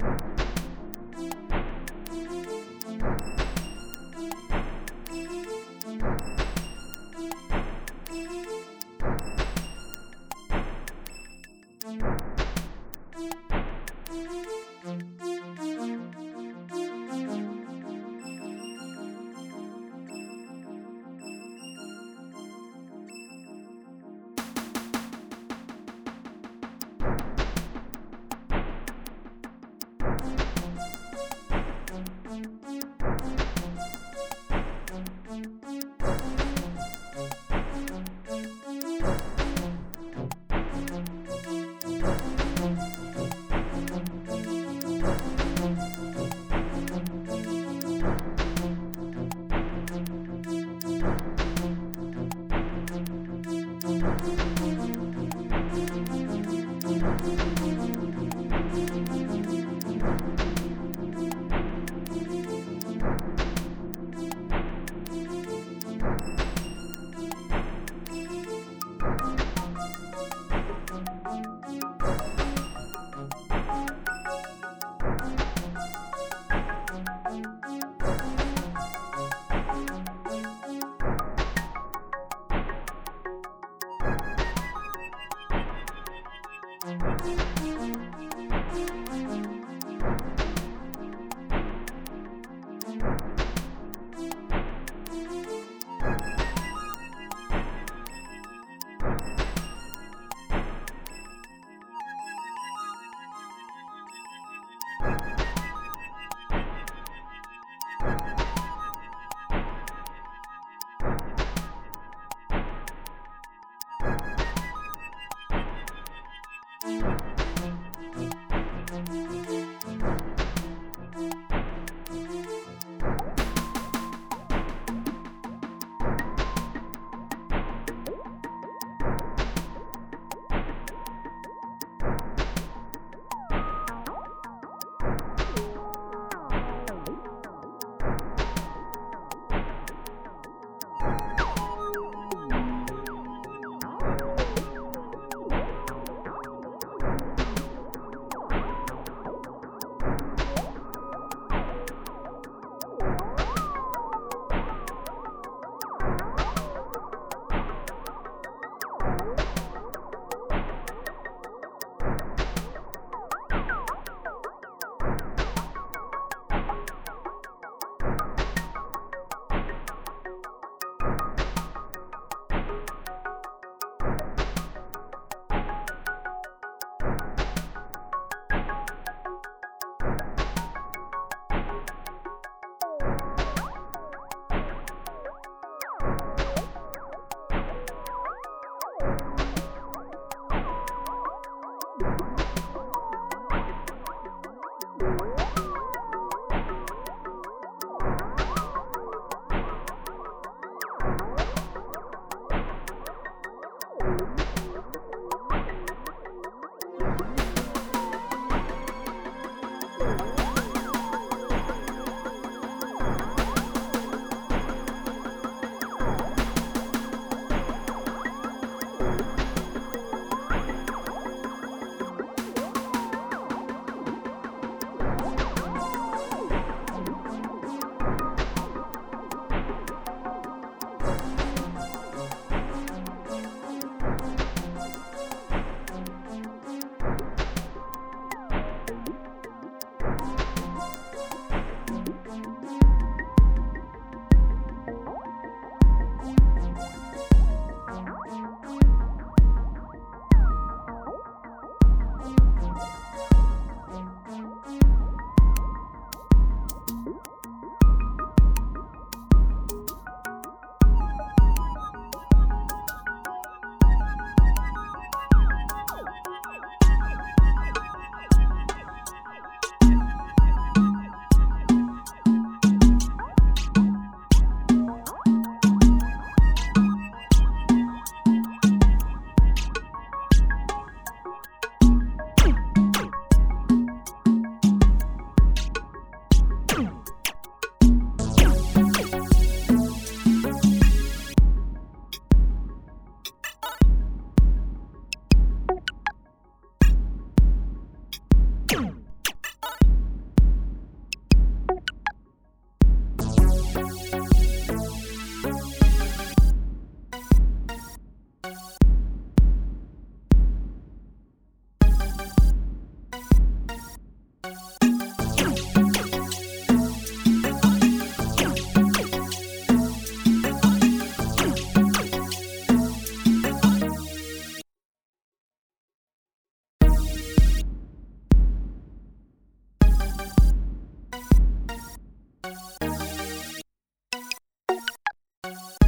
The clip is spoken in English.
you. you you